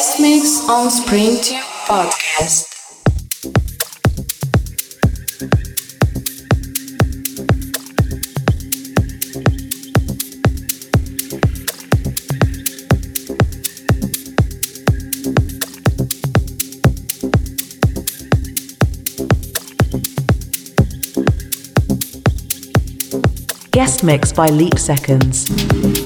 Guest mix on Springtune Podcast. Guest mix by Leap Seconds.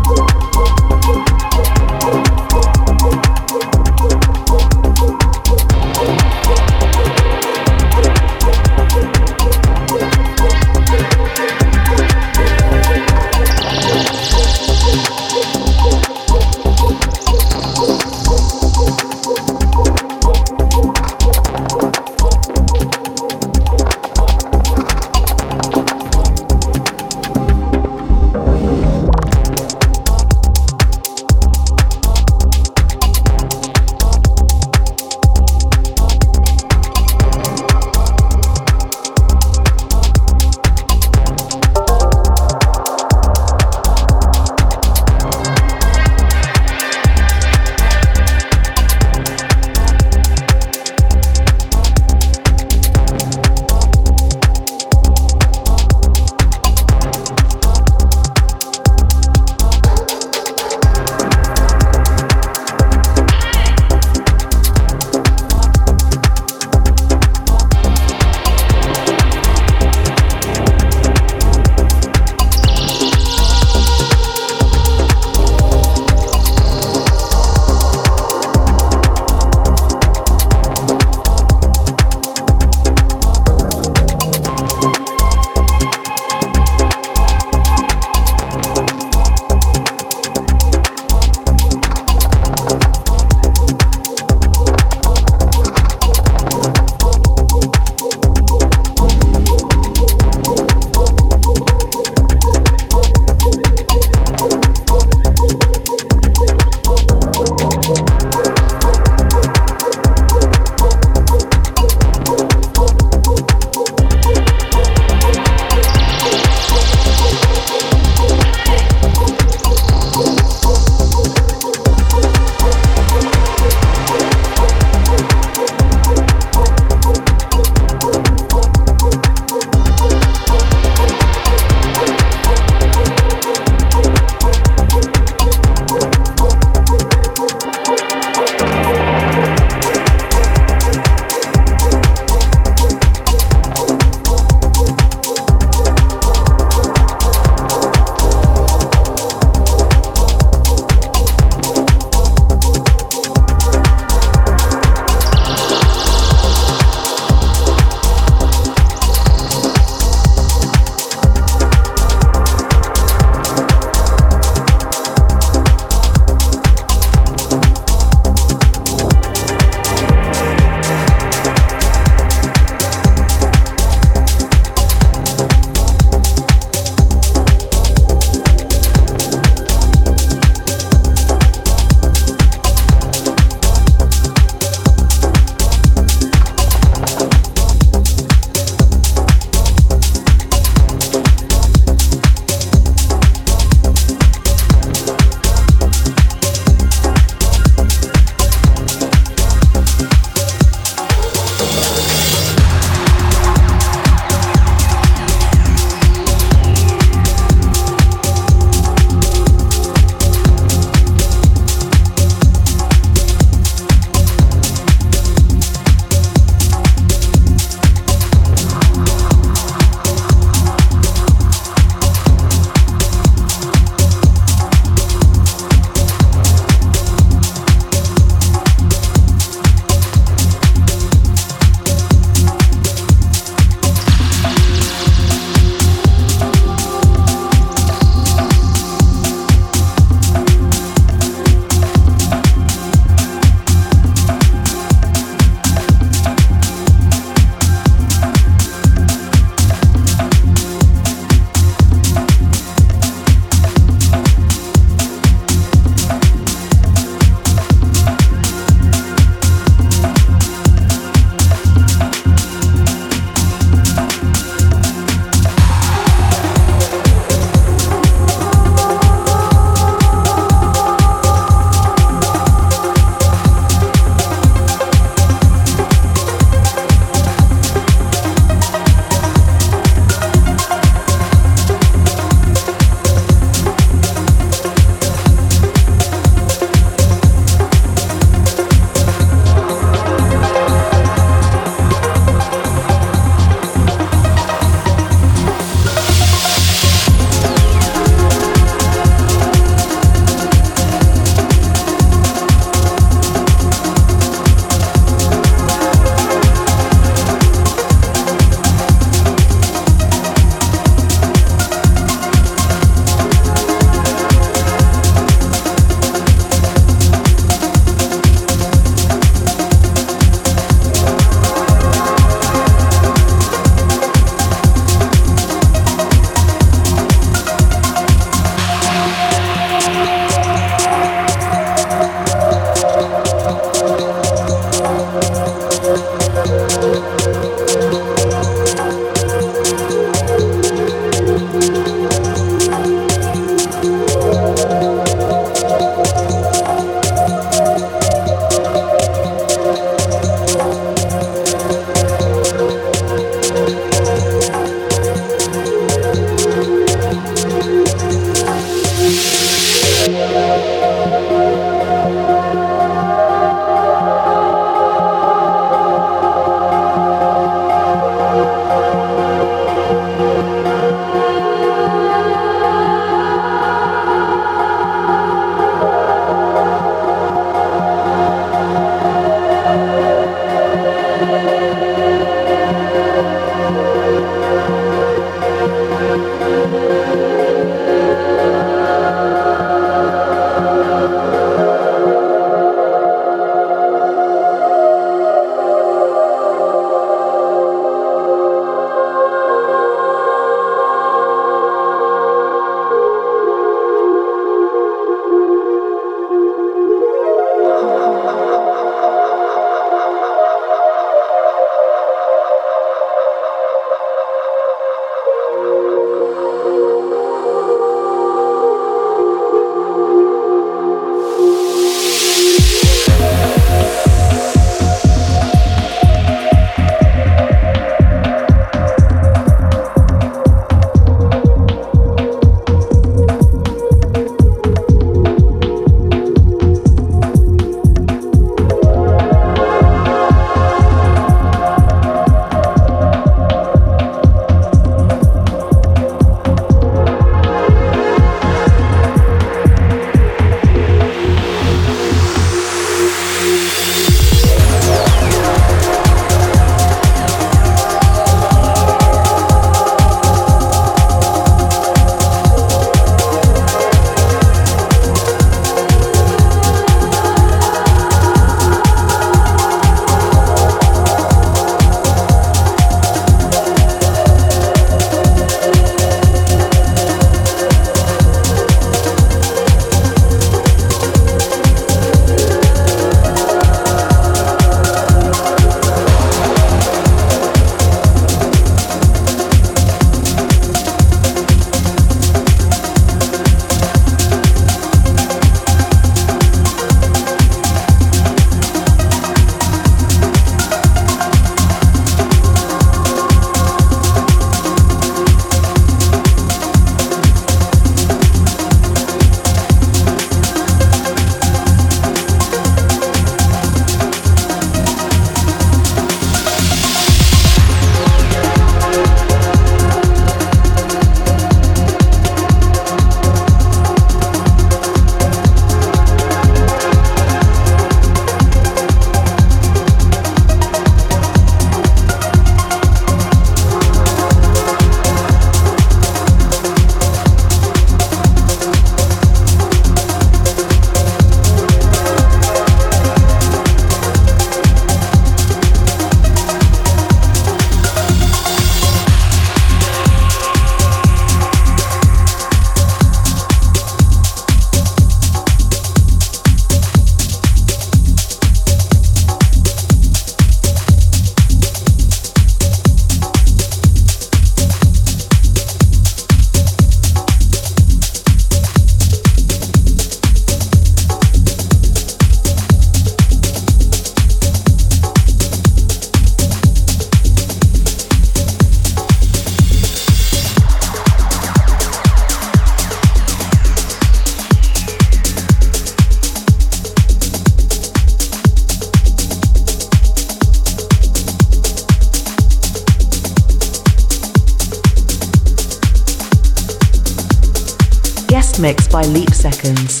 Seconds.